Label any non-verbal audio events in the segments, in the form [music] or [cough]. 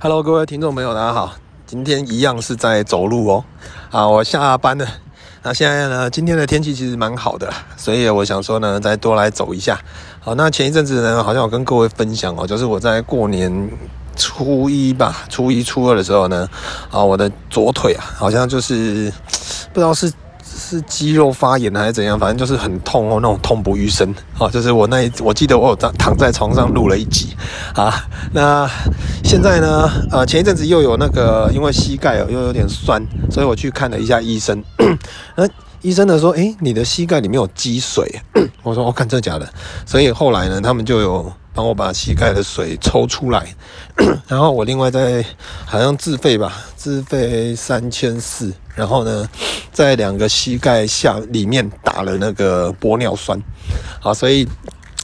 Hello，各位听众朋友，大家好。今天一样是在走路哦。啊，我下班了。那现在呢，今天的天气其实蛮好的，所以我想说呢，再多来走一下。好，那前一阵子呢，好像我跟各位分享哦，就是我在过年初一吧，初一初二的时候呢，啊，我的左腿啊，好像就是不知道是。是肌肉发炎还是怎样？反正就是很痛哦，那种痛不欲生哦。就是我那一，我记得我有躺躺在床上录了一集啊。那现在呢？呃，前一阵子又有那个，因为膝盖又有点酸，所以我去看了一下医生。[clears throat] 那医生呢说：“诶，你的膝盖里面有积水。[clears throat] ”我说：“我看这假的。”所以后来呢，他们就有。帮我把膝盖的水抽出来，[clears throat] 然后我另外再好像自费吧，自费三千四，然后呢，在两个膝盖下里面打了那个玻尿酸，好，所以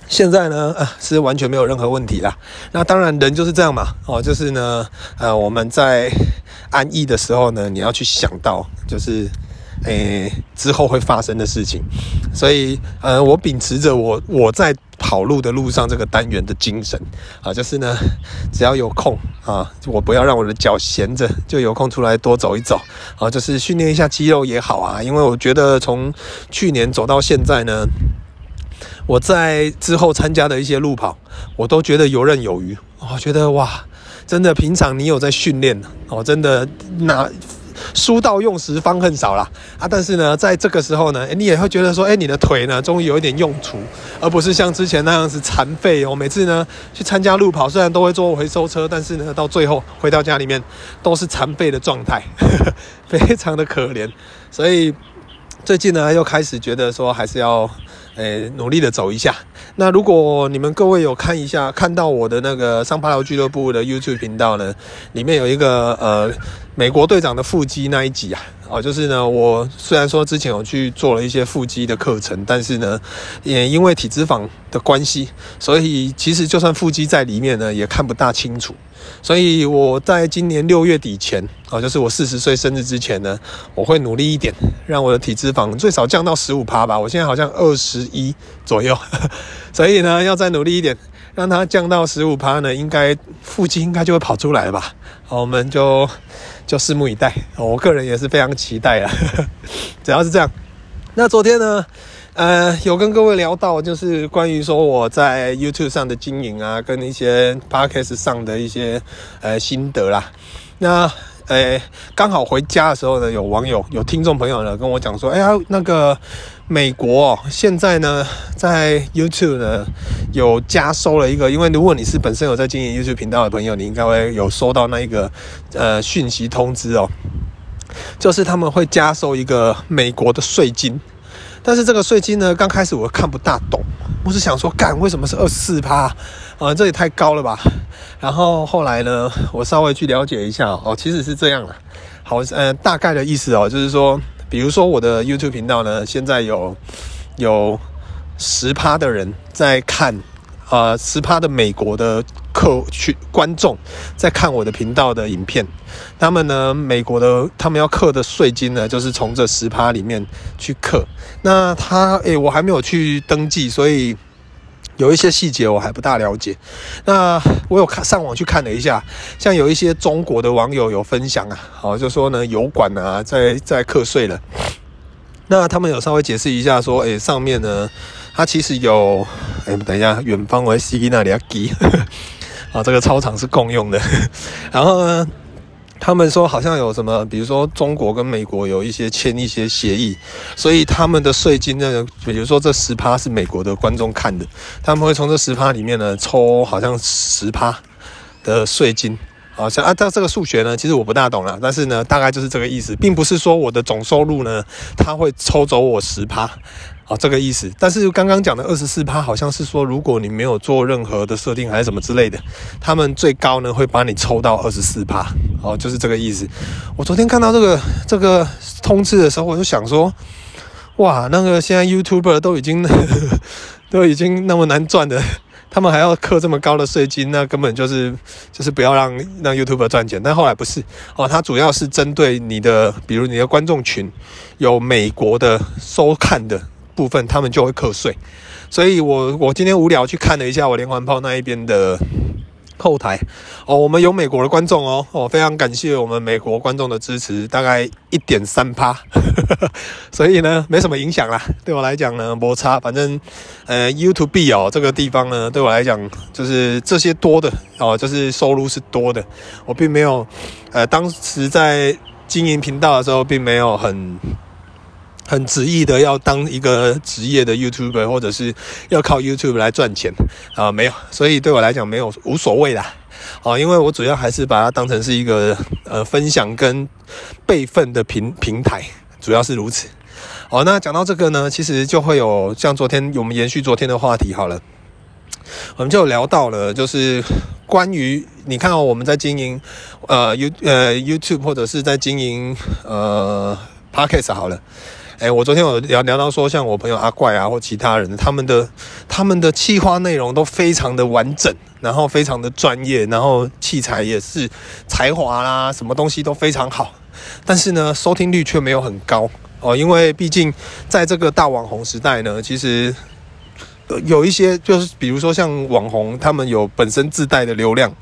现在呢，啊，是完全没有任何问题啦。那当然人就是这样嘛，哦，就是呢，呃，我们在安逸的时候呢，你要去想到就是。诶，之后会发生的事情，所以呃，我秉持着我我在跑路的路上这个单元的精神。啊，就是呢，只要有空啊，我不要让我的脚闲着，就有空出来多走一走。啊，就是训练一下肌肉也好啊，因为我觉得从去年走到现在呢，我在之后参加的一些路跑，我都觉得游刃有余，我觉得哇，真的平常你有在训练哦，真的那。书到用时方恨少啦啊！但是呢，在这个时候呢，你也会觉得说，哎，你的腿呢，终于有一点用处，而不是像之前那样子残废。我每次呢去参加路跑，虽然都会坐回收车，但是呢，到最后回到家里面都是残废的状态，[laughs] 非常的可怜。所以最近呢，又开始觉得说，还是要。诶，努力的走一下。那如果你们各位有看一下，看到我的那个上八楼俱乐部的 YouTube 频道呢，里面有一个呃美国队长的腹肌那一集啊，哦，就是呢，我虽然说之前有去做了一些腹肌的课程，但是呢，也因为体脂肪的关系，所以其实就算腹肌在里面呢，也看不大清楚。所以我在今年六月底前，啊，就是我四十岁生日之前呢，我会努力一点，让我的体脂肪最少降到十五趴吧。我现在好像二十一左右，[laughs] 所以呢，要再努力一点，让它降到十五趴呢，应该腹肌应该就会跑出来吧。好，我们就就拭目以待。我个人也是非常期待啊，[laughs] 只要是这样。那昨天呢？呃，有跟各位聊到，就是关于说我在 YouTube 上的经营啊，跟一些 Podcast 上的一些呃心得啦。那呃，刚好回家的时候呢，有网友、有听众朋友呢跟我讲说，哎呀，那个美国哦，现在呢在 YouTube 呢有加收了一个，因为如果你是本身有在经营 YouTube 频道的朋友，你应该会有收到那一个呃讯息通知哦，就是他们会加收一个美国的税金。但是这个税金呢，刚开始我看不大懂，我是想说，干为什么是二十四趴？啊，这也太高了吧！然后后来呢，我稍微去了解一下哦，其实是这样的。好，呃，大概的意思哦，就是说，比如说我的 YouTube 频道呢，现在有有十趴的人在看。呃，十趴的美国的客去观众在看我的频道的影片，他们呢，美国的他们要刻的税金呢，就是从这十趴里面去刻。那他，诶、我还没有去登记，所以有一些细节我还不大了解。那我有看上网去看了一下，像有一些中国的网友有分享啊，好，就说呢，油管啊，在在课税了。那他们有稍微解释一下，说，诶、上面呢。它其实有，哎，等一下，远方为西那里要给，[laughs] 啊，这个操场是共用的。[laughs] 然后呢，他们说好像有什么，比如说中国跟美国有一些签一些协议，所以他们的税金呢，比如说这十趴是美国的观众看的，他们会从这十趴里面呢抽好像十趴的税金。好像啊，这这个数学呢，其实我不大懂啦，但是呢，大概就是这个意思，并不是说我的总收入呢，他会抽走我十趴。哦，这个意思。但是刚刚讲的二十四趴，好像是说，如果你没有做任何的设定还是什么之类的，他们最高呢会把你抽到二十四趴。哦，就是这个意思。我昨天看到这个这个通知的时候，我就想说，哇，那个现在 YouTuber 都已经 [laughs] 都已经那么难赚的，他们还要课这么高的税金，那根本就是就是不要让让 YouTuber 赚钱。但后来不是哦，它主要是针对你的，比如你的观众群有美国的收看的。部分他们就会课税，所以我我今天无聊去看了一下我连环炮那一边的后台哦，我们有美国的观众哦，哦，非常感谢我们美国观众的支持，大概一点三趴，[laughs] 所以呢，没什么影响啦。对我来讲呢，摩擦，反正呃，YouTube 哦，这个地方呢，对我来讲就是这些多的哦，就是收入是多的。我并没有呃，当时在经营频道的时候，并没有很。很执意的要当一个职业的 YouTuber，或者是要靠 YouTube 来赚钱啊？没有，所以对我来讲没有无所谓啦。啊，因为我主要还是把它当成是一个呃分享跟备份的平平台，主要是如此。好，那讲到这个呢，其实就会有像昨天我们延续昨天的话题好了，我们就聊到了就是关于你看到我们在经营呃 You 呃 YouTube 或者是在经营呃 Podcast 好了。哎，我昨天有聊聊到说，像我朋友阿怪啊，或其他人，他们的他们的企划内容都非常的完整，然后非常的专业，然后器材也是才华啦，什么东西都非常好，但是呢，收听率却没有很高哦，因为毕竟在这个大网红时代呢，其实有一些就是比如说像网红，他们有本身自带的流量，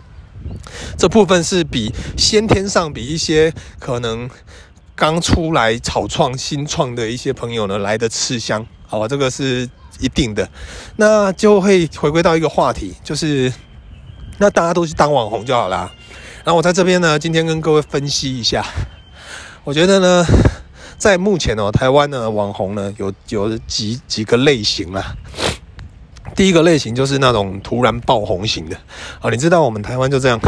这部分是比先天上比一些可能。刚出来草创新创的一些朋友呢，来的吃香，好吧，这个是一定的。那就会回归到一个话题，就是那大家都去当网红就好啦。然后我在这边呢，今天跟各位分析一下，我觉得呢，在目前哦，台湾的网红呢，有有几几个类型啦。第一个类型就是那种突然爆红型的啊，你知道我们台湾就这样，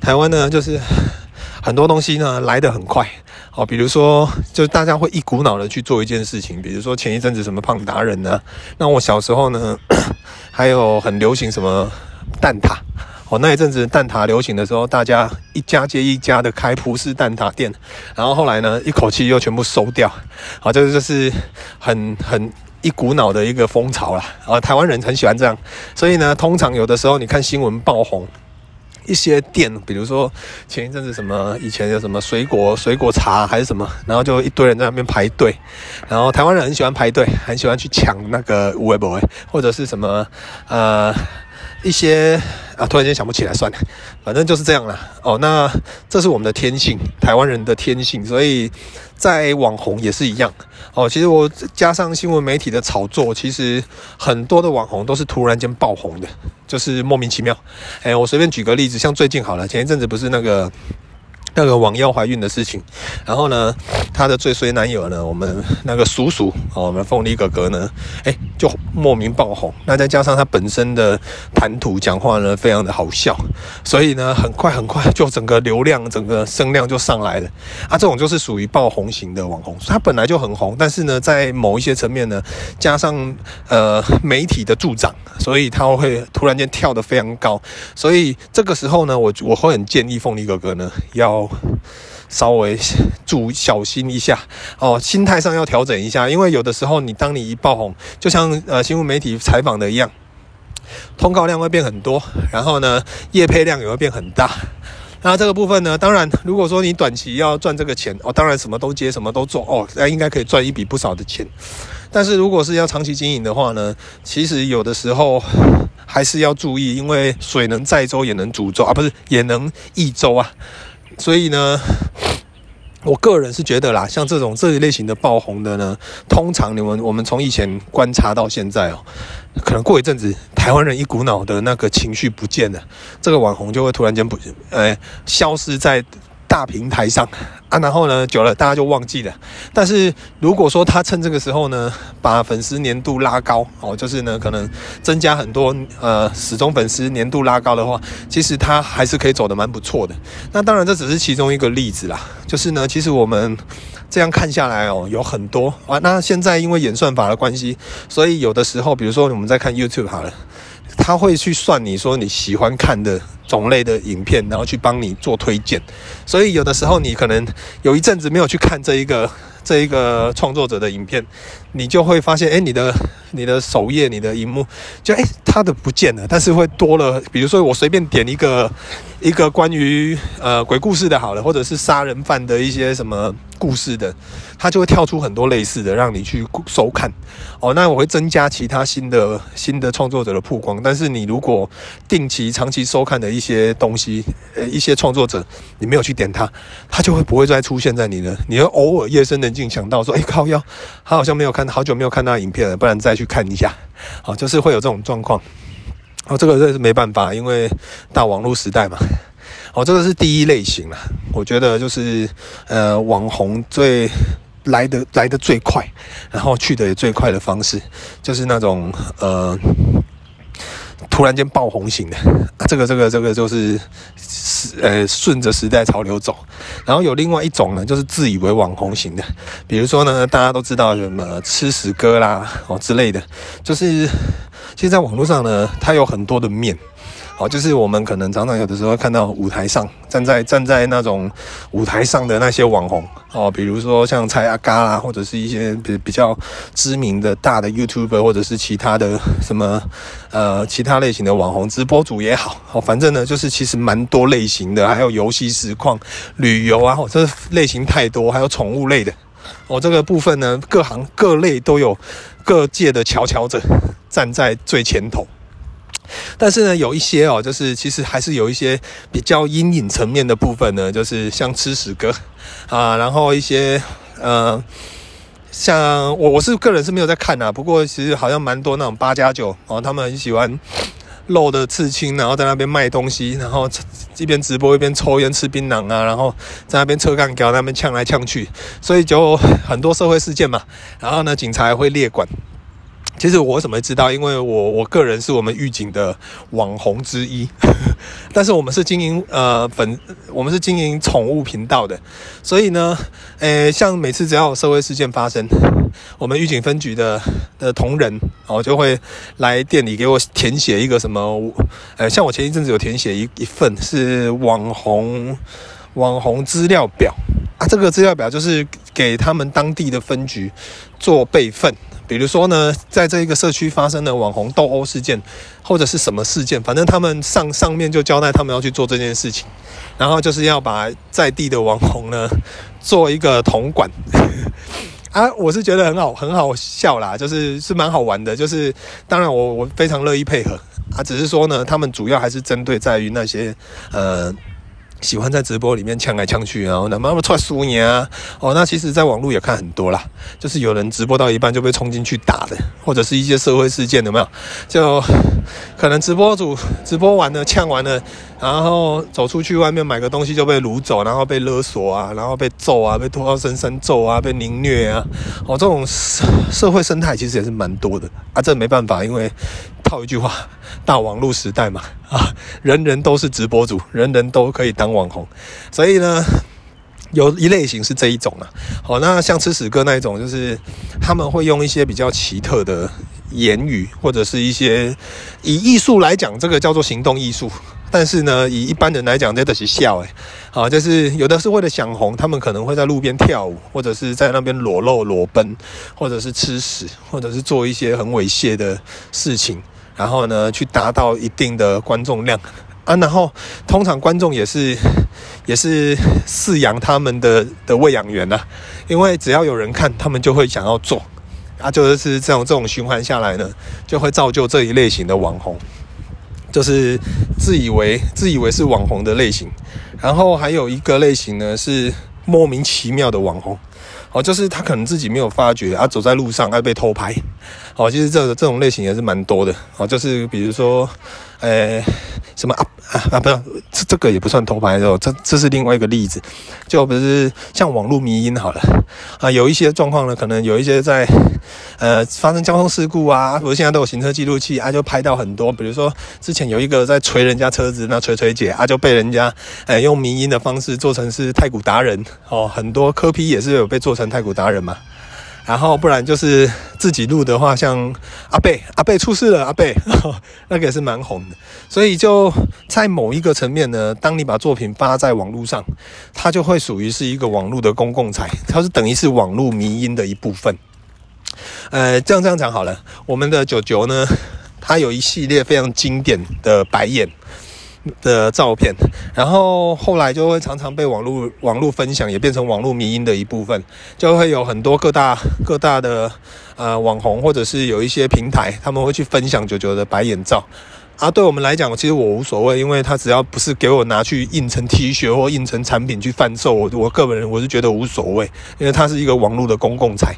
台湾呢就是。很多东西呢来得很快，好，比如说，就大家会一股脑的去做一件事情，比如说前一阵子什么胖达人呢，那我小时候呢，[coughs] 还有很流行什么蛋挞，哦，那一阵子蛋挞流行的时候，大家一家接一家的开葡式蛋挞店，然后后来呢，一口气又全部收掉，好，这个就是很很一股脑的一个风潮啦，啊，台湾人很喜欢这样，所以呢，通常有的时候你看新闻爆红。一些店，比如说前一阵子什么，以前有什么水果水果茶还是什么，然后就一堆人在那边排队，然后台湾人很喜欢排队，很喜欢去抢那个有的没的，或者是什么呃一些啊，突然间想不起来，算了，反正就是这样啦。哦，那这是我们的天性，台湾人的天性，所以在网红也是一样。哦，其实我加上新闻媒体的炒作，其实很多的网红都是突然间爆红的，就是莫名其妙。哎，我随便举个例子，像最近好了，前一阵子不是那个。那个网妖怀孕的事情，然后呢，她的最衰男友呢，我们那个叔叔哦，我们凤梨哥哥呢，哎，就莫名爆红。那再加上他本身的谈吐讲话呢，非常的好笑，所以呢，很快很快就整个流量、整个声量就上来了。啊，这种就是属于爆红型的网红，他本来就很红，但是呢，在某一些层面呢，加上呃媒体的助长，所以他会突然间跳得非常高。所以这个时候呢，我我会很建议凤梨哥哥呢要。稍微注小心一下哦，心态上要调整一下，因为有的时候你当你一爆红，就像呃新闻媒体采访的一样，通告量会变很多，然后呢业配量也会变很大。那这个部分呢，当然如果说你短期要赚这个钱哦，当然什么都接，什么都做哦，那应该可以赚一笔不少的钱。但是如果是要长期经营的话呢，其实有的时候还是要注意，因为水能载舟也能煮舟啊，不是也能溢舟啊。所以呢，我个人是觉得啦，像这种这一类型的爆红的呢，通常你们我们从以前观察到现在哦，可能过一阵子，台湾人一股脑的那个情绪不见了，这个网红就会突然间不，呃，消失在。大平台上啊，然后呢，久了大家就忘记了。但是如果说他趁这个时候呢，把粉丝粘度拉高哦，就是呢，可能增加很多呃始终粉丝粘度拉高的话，其实他还是可以走得蛮不错的。那当然这只是其中一个例子啦，就是呢，其实我们这样看下来哦，有很多啊。那现在因为演算法的关系，所以有的时候，比如说我们在看 YouTube 好了。他会去算你说你喜欢看的种类的影片，然后去帮你做推荐。所以有的时候你可能有一阵子没有去看这一个这一个创作者的影片，你就会发现，哎，你的你的首页、你的荧幕，就哎，他的不见了，但是会多了。比如说，我随便点一个一个关于呃鬼故事的，好了，或者是杀人犯的一些什么故事的，它就会跳出很多类似的，让你去收看。哦，那我会增加其他新的新的创作者的曝光。但是你如果定期、长期收看的一些东西，呃，一些创作者，你没有去点它，它就会不会再出现在你的。你会偶尔夜深人静想到说，哎，靠腰，他好像没有看，好久没有看到影片了，不然再去看一下。好，就是会有这种状况。哦，这个这是没办法，因为大网络时代嘛。哦，这个是第一类型了。我觉得就是呃，网红最。来的来的最快，然后去的也最快的方式，就是那种呃，突然间爆红型的，这个这个这个就是时呃顺着时代潮流走。然后有另外一种呢，就是自以为网红型的，比如说呢，大家都知道什么吃屎哥啦哦之类的，就是其实在网络上呢，它有很多的面。哦，就是我们可能常常有的时候看到舞台上站在站在那种舞台上的那些网红哦，比如说像蔡阿嘎啦，或者是一些比比较知名的大的 YouTuber，或者是其他的什么呃其他类型的网红直播主也好，哦，反正呢就是其实蛮多类型的，还有游戏实况、旅游啊，哦，这类型太多，还有宠物类的哦，这个部分呢各行各类都有各界的佼佼者站在最前头。但是呢，有一些哦，就是其实还是有一些比较阴影层面的部分呢，就是像吃屎哥 [laughs] 啊，然后一些呃，像我我是个人是没有在看啊，不过其实好像蛮多那种八加九哦，他们很喜欢露的刺青，然后在那边卖东西，然后一边直播一边抽烟吃槟榔啊，然后在那边车干譙，那边呛来呛去，所以就很多社会事件嘛，然后呢，警察还会列管。其实我怎么知道？因为我我个人是我们预警的网红之一，[laughs] 但是我们是经营呃粉，我们是经营宠物频道的，所以呢，诶，像每次只要有社会事件发生，我们预警分局的的同仁哦就会来店里给我填写一个什么，呃，像我前一阵子有填写一一份是网红网红资料表。啊，这个资料表就是给他们当地的分局做备份。比如说呢，在这一个社区发生的网红斗殴事件，或者是什么事件，反正他们上上面就交代他们要去做这件事情，然后就是要把在地的网红呢 [laughs] 做一个统管 [laughs] 啊，我是觉得很好很好笑啦，就是是蛮好玩的，就是当然我我非常乐意配合啊，只是说呢，他们主要还是针对在于那些呃。喜欢在直播里面呛来呛去，然后那妈妈出来输赢啊！哦，那其实，在网络也看很多啦，就是有人直播到一半就被冲进去打的，或者是一些社会事件，有没有？就可能直播主直播完了，呛完了，然后走出去外面买个东西就被掳走，然后被勒索啊，然后被揍啊，被拖到深山揍啊，被凌虐啊！哦，这种社会生态其实也是蛮多的啊，这没办法，因为。套一句话，大网络时代嘛，啊，人人都是直播主，人人都可以当网红，所以呢，有一类型是这一种啊。好，那像吃屎哥那一种，就是他们会用一些比较奇特的言语，或者是一些以艺术来讲，这个叫做行动艺术。但是呢，以一般人来讲，真的是笑诶。好，就是有的是为了想红，他们可能会在路边跳舞，或者是在那边裸露裸奔，或者是吃屎，或者是做一些很猥亵的事情。然后呢，去达到一定的观众量啊，然后通常观众也是也是饲养他们的的喂养员呐，因为只要有人看，他们就会想要做啊，就是这种这种循环下来呢，就会造就这一类型的网红，就是自以为自以为是网红的类型。然后还有一个类型呢，是莫名其妙的网红。哦，就是他可能自己没有发觉，啊，走在路上还被偷拍。哦，其实这这种类型也是蛮多的。哦，就是比如说，呃，什么啊啊啊，不是，这这个也不算偷拍哦，这这是另外一个例子。就不是像网络迷因好了，啊，有一些状况呢，可能有一些在呃发生交通事故啊，比如现在都有行车记录器啊，就拍到很多。比如说之前有一个在捶人家车子，那捶捶姐啊，就被人家呃用迷因的方式做成是太古达人。哦，很多柯批也是有被做成太古达人嘛。然后不然就是自己录的话，像阿贝阿贝出事了，阿贝 [laughs] 那个也是蛮红的。所以就在某一个层面呢，当你把作品发在网络上，它就会属于是一个网络的公共财，它是等于是网络迷因的一部分。呃，这样这样讲好了，我们的九九呢，它有一系列非常经典的白眼的照片，然后后来就会常常被网络网络分享，也变成网络迷因的一部分，就会有很多各大各大的呃网红或者是有一些平台，他们会去分享九九的白眼照。啊，对我们来讲，其实我无所谓，因为他只要不是给我拿去印成 T 恤或印成产品去贩售，我我个人我是觉得无所谓，因为它是一个网络的公共财。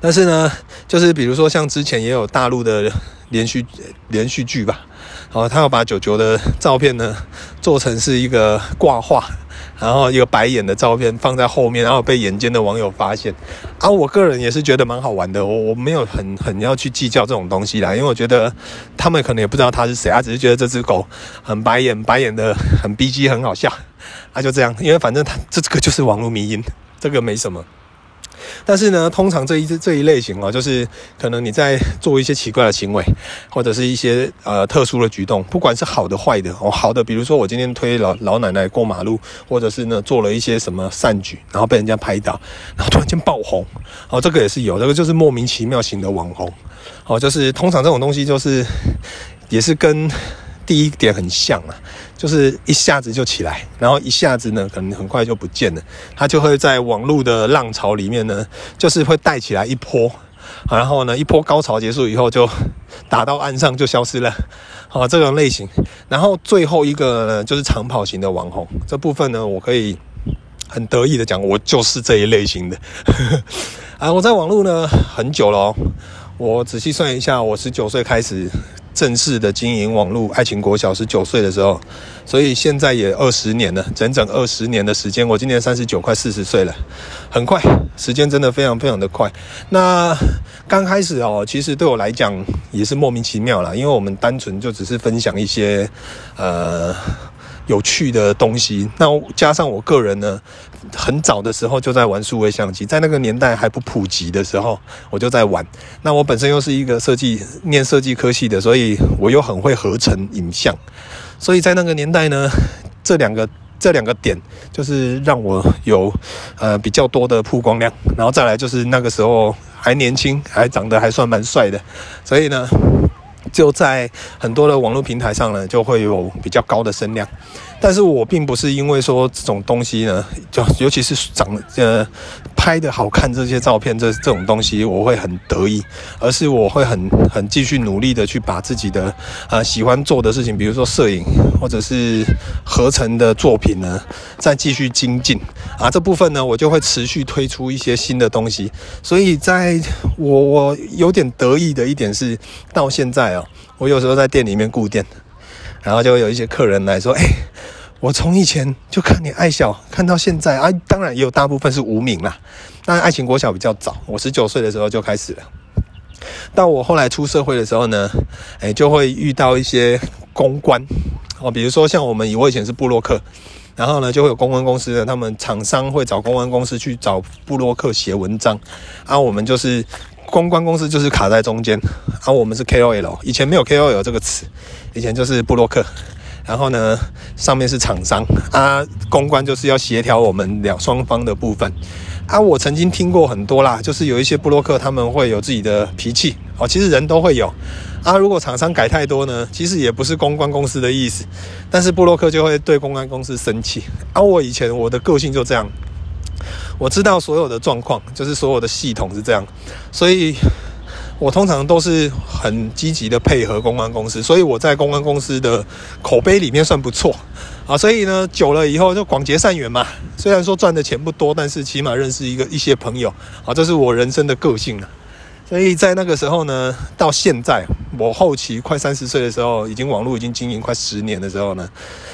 但是呢，就是比如说像之前也有大陆的连续连续剧吧，哦，他要把九九的照片呢做成是一个挂画。然后一个白眼的照片放在后面，然后被眼尖的网友发现。啊，我个人也是觉得蛮好玩的，我我没有很很要去计较这种东西啦，因为我觉得他们可能也不知道他是谁，他只是觉得这只狗很白眼，白眼的很逼机，很好笑。啊，就这样，因为反正他这个就是网络迷因，这个没什么。但是呢，通常这一这一类型哦，就是可能你在做一些奇怪的行为，或者是一些呃特殊的举动，不管是好的坏的哦，好的，比如说我今天推老老奶奶过马路，或者是呢做了一些什么善举，然后被人家拍到，然后突然间爆红，哦，这个也是有，这个就是莫名其妙型的网红，哦，就是通常这种东西就是也是跟。第一点很像啊，就是一下子就起来，然后一下子呢，可能很快就不见了。它就会在网络的浪潮里面呢，就是会带起来一波，然后呢，一波高潮结束以后就打到岸上就消失了。好，这种类型。然后最后一个呢，就是长跑型的网红这部分呢，我可以很得意的讲，我就是这一类型的。[laughs] 啊，我在网络呢很久了哦，我仔细算一下，我十九岁开始。正式的经营网络爱情国小十九岁的时候，所以现在也二十年了，整整二十年的时间。我今年三十九，快四十岁了，很快，时间真的非常非常的快。那刚开始哦，其实对我来讲也是莫名其妙啦，因为我们单纯就只是分享一些呃。有趣的东西，那加上我个人呢，很早的时候就在玩数位相机，在那个年代还不普及的时候，我就在玩。那我本身又是一个设计，念设计科系的，所以我又很会合成影像，所以在那个年代呢，这两个这两个点就是让我有呃比较多的曝光量，然后再来就是那个时候还年轻，还长得还算蛮帅的，所以呢。就在很多的网络平台上呢，就会有比较高的声量。但是我并不是因为说这种东西呢，就尤其是长呃拍的好看这些照片这这种东西，我会很得意，而是我会很很继续努力的去把自己的呃喜欢做的事情，比如说摄影或者是合成的作品呢，再继续精进啊。这部分呢，我就会持续推出一些新的东西。所以在我我有点得意的一点是，到现在啊，我有时候在店里面顾店。然后就会有一些客人来说：“哎，我从以前就看你爱小看到现在啊，当然也有大部分是无名啦。但爱情国小比较早，我十九岁的时候就开始了。到我后来出社会的时候呢，哎，就会遇到一些公关哦，比如说像我们，我以前是布洛克，然后呢就会有公关公司的，他们厂商会找公关公司去找布洛克写文章，啊，我们就是。”公关公司就是卡在中间，然后我们是 KOL，以前没有 KOL 这个词，以前就是布洛克，然后呢，上面是厂商啊，公关就是要协调我们两双方的部分啊。我曾经听过很多啦，就是有一些布洛克他们会有自己的脾气哦，其实人都会有啊。如果厂商改太多呢，其实也不是公关公司的意思，但是布洛克就会对公关公司生气啊。我以前我的个性就这样。我知道所有的状况，就是所有的系统是这样，所以 [laughs] 我通常都是很积极的配合公关公司，所以我在公关公司的口碑里面算不错啊。所以呢，久了以后就广结善缘嘛。虽然说赚的钱不多，但是起码认识一个一些朋友啊，这是我人生的个性了。所以在那个时候呢，到现在我后期快三十岁的时候，已经网络已经经营快十年的时候呢，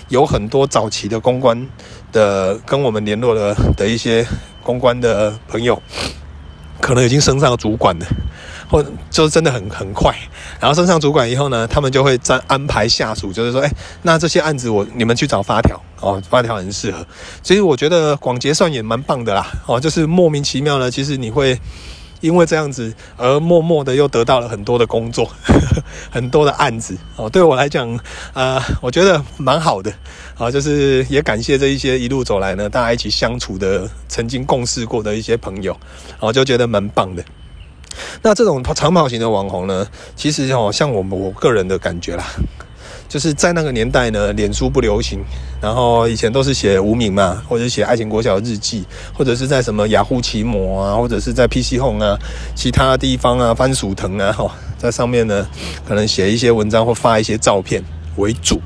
有很多早期的公关的跟我们联络的的一些。公关的朋友可能已经升上了主管了，或就是真的很很快。然后升上主管以后呢，他们就会再安排下属，就是说，哎，那这些案子我你们去找发条哦，发条很适合。所以我觉得广结算也蛮棒的啦，哦，就是莫名其妙呢，其实你会。因为这样子，而默默的又得到了很多的工作，[laughs] 很多的案子哦。对我来讲，呃，我觉得蛮好的啊，就是也感谢这一些一路走来呢，大家一起相处的、曾经共事过的一些朋友，然后就觉得蛮棒的。那这种长跑型的网红呢，其实哦，像我们我个人的感觉啦。就是在那个年代呢，脸书不流行，然后以前都是写无名嘛，或者写爱情国小日记，或者是在什么雅虎奇摩啊，或者是在 PC Home 啊，其他地方啊，番薯藤啊，哈，在上面呢，可能写一些文章或发一些照片为主。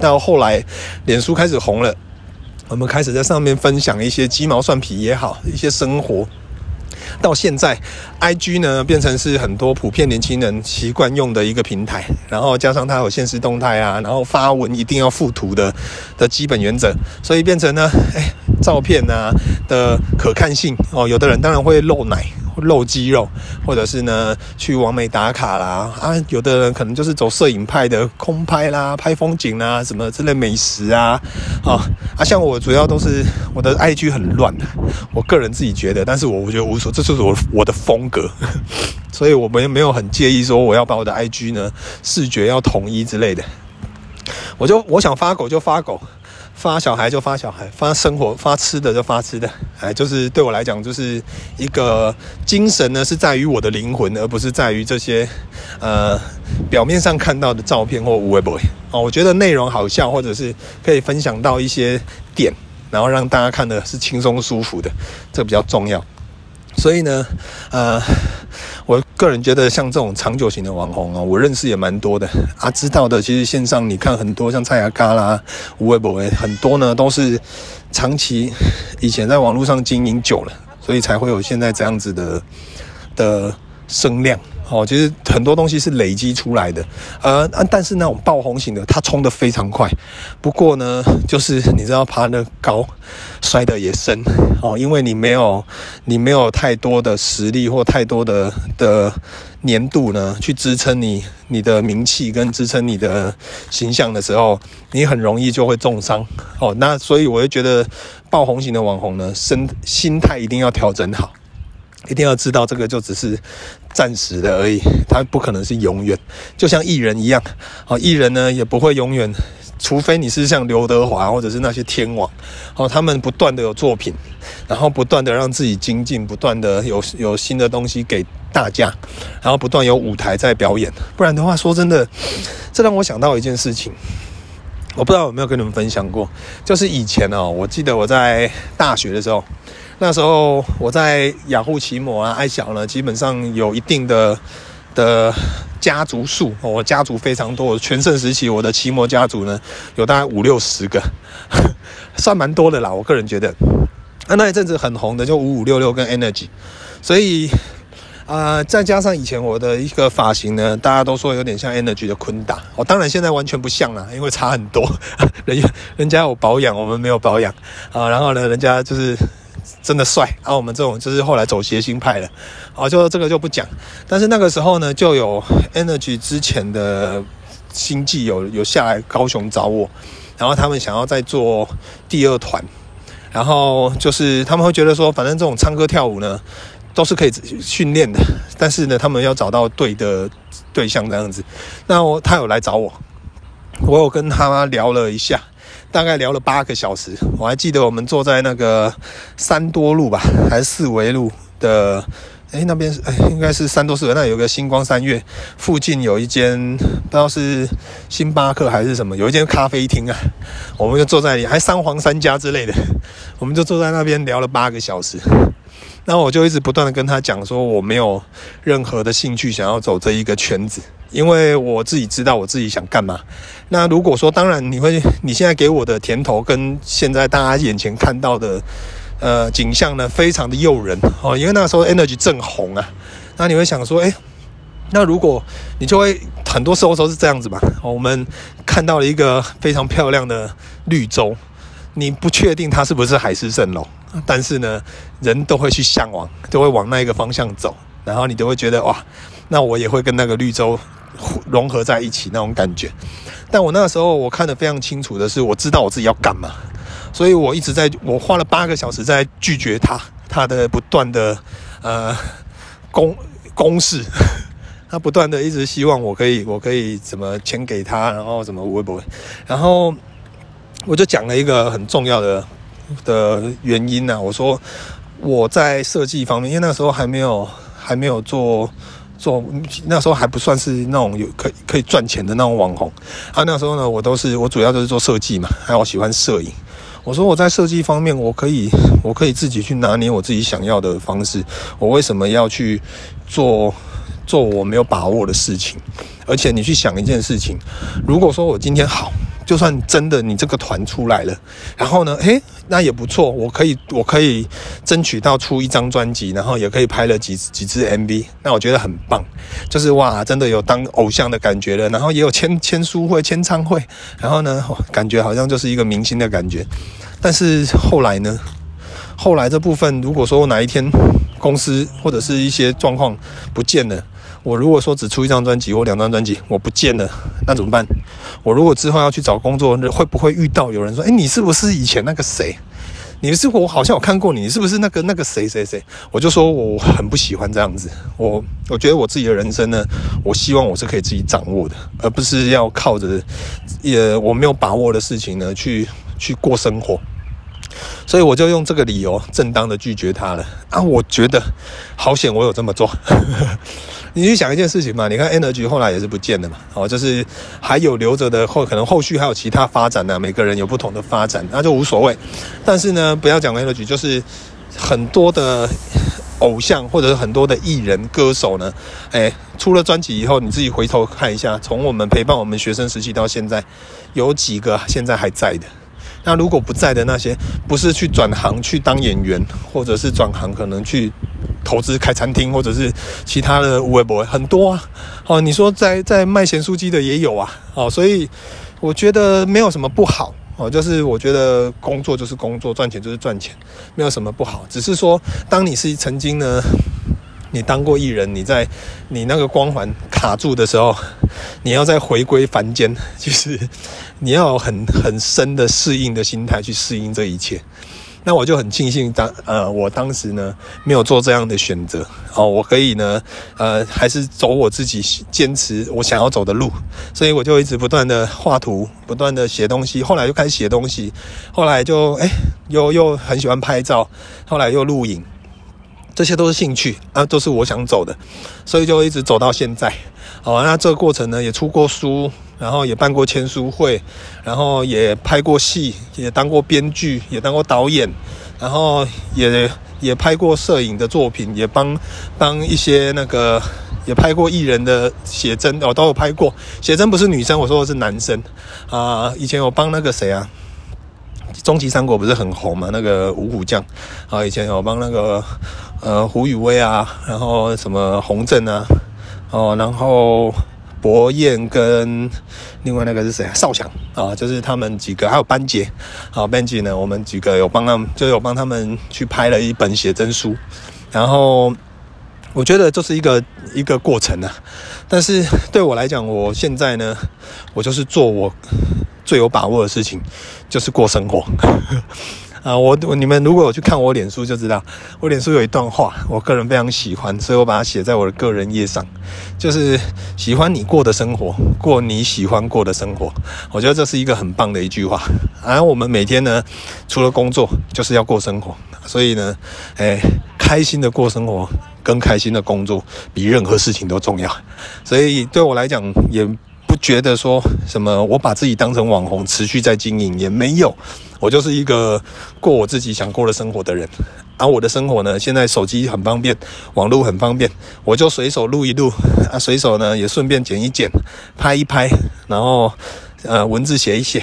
到后来，脸书开始红了，我们开始在上面分享一些鸡毛蒜皮也好，一些生活。到现在，IG 呢变成是很多普遍年轻人习惯用的一个平台，然后加上它有现实动态啊，然后发文一定要附图的的基本原则，所以变成呢，哎，照片啊的可看性哦，有的人当然会露奶。露肌肉，或者是呢去完美打卡啦。啊，有的人可能就是走摄影派的空拍啦，拍风景啦，什么之类美食啊，啊啊，像我主要都是我的 IG 很乱，我个人自己觉得，但是我我觉得无所，这就是我我的风格，[laughs] 所以我们没有很介意说我要把我的 IG 呢视觉要统一之类的，我就我想发狗就发狗。发小孩就发小孩，发生活发吃的就发吃的，哎，就是对我来讲，就是一个精神呢，是在于我的灵魂，而不是在于这些呃表面上看到的照片或微博哦。我觉得内容好笑，或者是可以分享到一些点，然后让大家看的是轻松舒服的，这比较重要。所以呢，呃，我个人觉得像这种长久型的网红啊，我认识也蛮多的啊，知道的。其实线上你看很多像蔡阿嘎啦、吴微博，很多呢都是长期以前在网络上经营久了，所以才会有现在这样子的的声量。哦，其实很多东西是累积出来的，呃，但是那种爆红型的，它冲得非常快。不过呢，就是你知道爬得高，摔得也深哦，因为你没有你没有太多的实力或太多的的年度呢，去支撑你你的名气跟支撑你的形象的时候，你很容易就会重伤哦。那所以我就觉得爆红型的网红呢，身心态一定要调整好。一定要知道，这个就只是暂时的而已，它不可能是永远。就像艺人一样，哦，艺人呢也不会永远，除非你是像刘德华或者是那些天王，哦，他们不断的有作品，然后不断的让自己精进，不断的有有新的东西给大家，然后不断有舞台在表演。不然的话，说真的，这让我想到一件事情，我不知道有没有跟你们分享过，就是以前哦，我记得我在大学的时候。那时候我在雅虎奇摩啊，爱小呢，基本上有一定的的家族数，我家族非常多。全盛时期，我的奇摩家族呢，有大概五六十个，[laughs] 算蛮多的啦。我个人觉得，那那一阵子很红的就五五六六跟 Energy，所以、呃，再加上以前我的一个发型呢，大家都说有点像 Energy 的坤达。我当然现在完全不像啦，因为差很多。[laughs] 人人家有保养，我们没有保养啊。然后呢，人家就是。真的帅啊！我们这种就是后来走谐星派的，啊，就这个就不讲。但是那个时候呢，就有 Energy 之前的星际有有下来高雄找我，然后他们想要再做第二团，然后就是他们会觉得说，反正这种唱歌跳舞呢都是可以训练的，但是呢，他们要找到对的对象这样子。那我他有来找我，我有跟他聊了一下。大概聊了八个小时，我还记得我们坐在那个三多路吧，还是四维路的？诶，那边是诶，应该是三多四维，那有个星光三月附近有一间，不知道是星巴克还是什么，有一间咖啡厅啊。我们就坐在里，还三皇三家之类的，我们就坐在那边聊了八个小时。那我就一直不断的跟他讲说，我没有任何的兴趣想要走这一个圈子，因为我自己知道我自己想干嘛。那如果说，当然你会，你现在给我的甜头跟现在大家眼前看到的呃景象呢，非常的诱人哦。因为那时候 Energy 正红啊，那你会想说，诶，那如果你就会很多时候都是这样子嘛。我们看到了一个非常漂亮的绿洲，你不确定它是不是海市蜃楼。但是呢，人都会去向往，都会往那一个方向走，然后你都会觉得哇，那我也会跟那个绿洲融合在一起那种感觉。但我那个时候我看得非常清楚的是，我知道我自己要干嘛，所以我一直在，我花了八个小时在拒绝他，他的不断的呃攻攻势，他不断的一直希望我可以，我可以怎么钱给他，然后怎么会不会，然后我就讲了一个很重要的。的原因呢、我说我在设计方面，因为那个时候还没有还没有做做，那时候还不算是那种有可以可以赚钱的那种网红。啊，那时候呢，我都是我主要就是做设计嘛，还有我喜欢摄影。我说我在设计方面，我可以我可以自己去拿捏我自己想要的方式。我为什么要去做做我没有把握的事情？而且你去想一件事情，如果说我今天好。就算真的你这个团出来了，然后呢，诶，那也不错，我可以我可以争取到出一张专辑，然后也可以拍了几几支 MV，那我觉得很棒，就是哇，真的有当偶像的感觉了，然后也有签签书会、签唱会，然后呢，感觉好像就是一个明星的感觉。但是后来呢，后来这部分，如果说哪一天公司或者是一些状况不见了。我如果说只出一张专辑或两张专辑，我不见了，那怎么办？我如果之后要去找工作，会不会遇到有人说：“哎，你是不是以前那个谁？你是我好像有看过你，你是不是那个那个谁谁谁？”我就说我很不喜欢这样子。我我觉得我自己的人生呢，我希望我是可以自己掌握的，而不是要靠着也我没有把握的事情呢去去过生活。所以我就用这个理由正当的拒绝他了啊！我觉得好险，我有这么做。你去想一件事情嘛，你看 Energy 后来也是不见了嘛，哦，就是还有留着的后，可能后续还有其他发展呢、每个人有不同的发展，那就无所谓。但是呢，不要讲 Energy，就是很多的偶像或者是很多的艺人歌手呢，哎，出了专辑以后，你自己回头看一下，从我们陪伴我们学生时期到现在，有几个现在还在的？那如果不在的那些，不是去转行去当演员，或者是转行可能去投资开餐厅，或者是其他的微博很多啊。哦，你说在在卖咸酥鸡的也有啊。哦，所以我觉得没有什么不好。哦，就是我觉得工作就是工作，赚钱就是赚钱，没有什么不好。只是说，当你是曾经呢。你当过艺人，你在你那个光环卡住的时候，你要再回归凡间，就是你要很很深的适应的心态去适应这一切。那我就很庆幸当呃，我当时呢没有做这样的选择。哦，我可以呢呃还是走我自己坚持我想要走的路，所以我就一直不断的画图，不断的写东西，后来就开始写东西，后来就诶又又很喜欢拍照，后来又录影。这些都是兴趣啊，都是我想走的，所以就一直走到现在。好，那这个过程呢，也出过书，然后也办过签书会，然后也拍过戏，也当过编剧，也当过导演，然后也也拍过摄影的作品，也帮帮一些那个也拍过艺人的写真，我都有拍过。写真不是女生，我说的是男生啊。以前我帮那个谁啊，终极三国不是很红嘛？那个五虎将啊，以前有帮那个。呃，胡宇威啊，然后什么洪震啊，哦，然后博彦跟另外那个是谁啊？少强啊，就是他们几个，还有班杰，好，班杰呢，我们几个有帮他们，就有帮他们去拍了一本写真书，然后我觉得这是一个一个过程啊，但是对我来讲，我现在呢，我就是做我最有把握的事情，就是过生活。啊，我我你们如果有去看我脸书就知道，我脸书有一段话，我个人非常喜欢，所以我把它写在我的个人页上，就是喜欢你过的生活，过你喜欢过的生活。我觉得这是一个很棒的一句话。而我们每天呢，除了工作就是要过生活，所以呢，哎，开心的过生活跟开心的工作比任何事情都重要。所以对我来讲，也不觉得说什么我把自己当成网红持续在经营，也没有。我就是一个过我自己想过的生活的人，啊、我的生活呢，现在手机很方便，网络很方便，我就随手录一录，啊，随手呢也顺便剪一剪，拍一拍，然后呃文字写一写，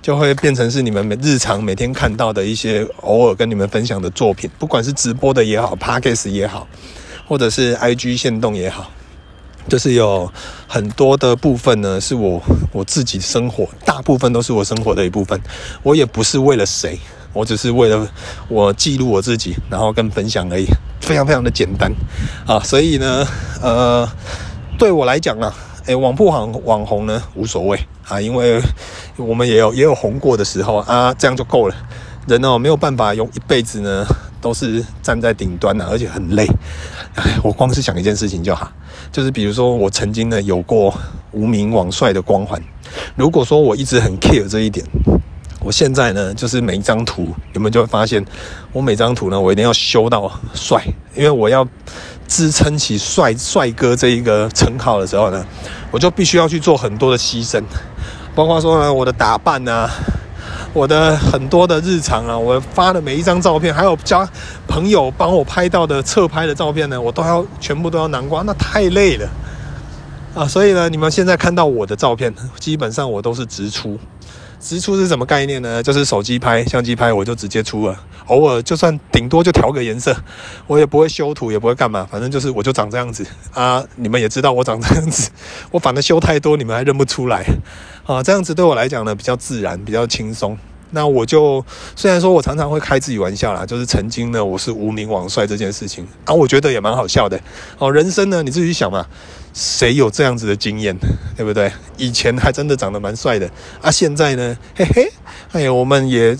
就会变成是你们每日常每天看到的一些偶尔跟你们分享的作品，不管是直播的也好，Podcast 也好，或者是 IG 线动也好。就是有很多的部分呢，是我我自己生活，大部分都是我生活的一部分。我也不是为了谁，我只是为了我记录我自己，然后跟分享而已，非常非常的简单啊。所以呢，呃，对我来讲啊，诶，网不网网红呢无所谓啊，因为我们也有也有红过的时候啊，这样就够了。人哦，没有办法用一辈子呢都是站在顶端的，而且很累。[laughs] 我光是想一件事情就好。就是比如说，我曾经呢有过无名王帅的光环。如果说我一直很 care 这一点，我现在呢，就是每一张图，你们就会发现，我每张图呢，我一定要修到帅，因为我要支撑起帅帅哥这一个称号的时候呢，我就必须要去做很多的牺牲，包括说呢，我的打扮啊。我的很多的日常啊，我发的每一张照片，还有加朋友帮我拍到的侧拍的照片呢，我都要全部都要南瓜，那太累了啊！所以呢，你们现在看到我的照片，基本上我都是直出。直出是什么概念呢？就是手机拍、相机拍，我就直接出了。偶尔就算顶多就调个颜色，我也不会修图，也不会干嘛，反正就是我就长这样子啊。你们也知道我长这样子，我反正修太多，你们还认不出来啊。这样子对我来讲呢，比较自然，比较轻松。那我就虽然说我常常会开自己玩笑啦，就是曾经呢，我是无名王帅这件事情啊，我觉得也蛮好笑的。哦，人生呢，你自己想嘛。谁有这样子的经验，对不对？以前还真的长得蛮帅的啊，现在呢，嘿嘿，哎呀，我们也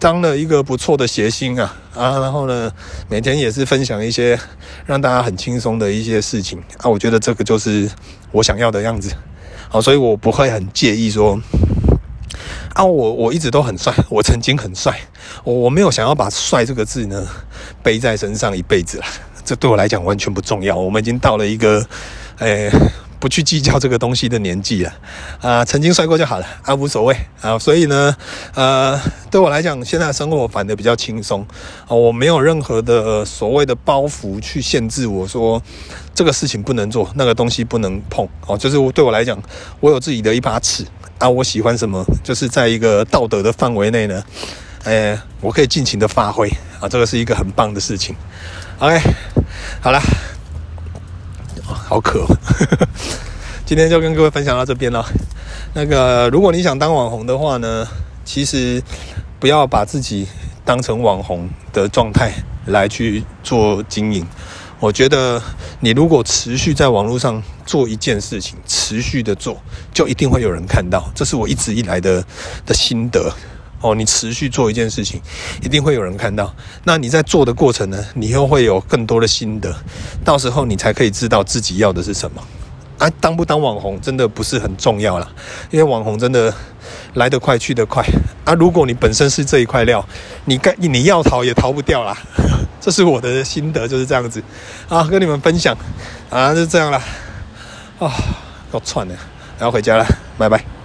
当了一个不错的谐星啊啊，然后呢，每天也是分享一些让大家很轻松的一些事情啊，我觉得这个就是我想要的样子，好，所以我不会很介意说啊，我我一直都很帅，我曾经很帅，我我没有想要把帅这个字呢背在身上一辈子了，这对我来讲完全不重要，我们已经到了一个。诶，不去计较这个东西的年纪了啊、曾经帅过就好了啊，无所谓啊。所以呢，呃，对我来讲，现在生活反而比较轻松啊，我没有任何的、所谓的包袱去限制我说这个事情不能做，那个东西不能碰哦。就是对我来讲，我有自己的一把尺啊，我喜欢什么，就是在一个道德的范围内呢，哎，我可以尽情的发挥啊，这个是一个很棒的事情。OK，好了。[laughs] 好渴，[laughs] 今天就跟各位分享到这边了。那个，如果你想当网红的话呢，其实不要把自己当成网红的状态来去做经营。我觉得你如果持续在网络上做一件事情，持续的做，就一定会有人看到。这是我一直以来的的心得。哦，你持续做一件事情，一定会有人看到。那你在做的过程呢，你又会有更多的心得，到时候你才可以知道自己要的是什么。啊，当不当网红真的不是很重要啦，因为网红真的来得快去得快。啊，如果你本身是这一块料，你该你要逃也逃不掉啦。[laughs] 这是我的心得，就是这样子。啊，跟你们分享。啊，就这样啦。啊，够串的，然后回家了，拜拜。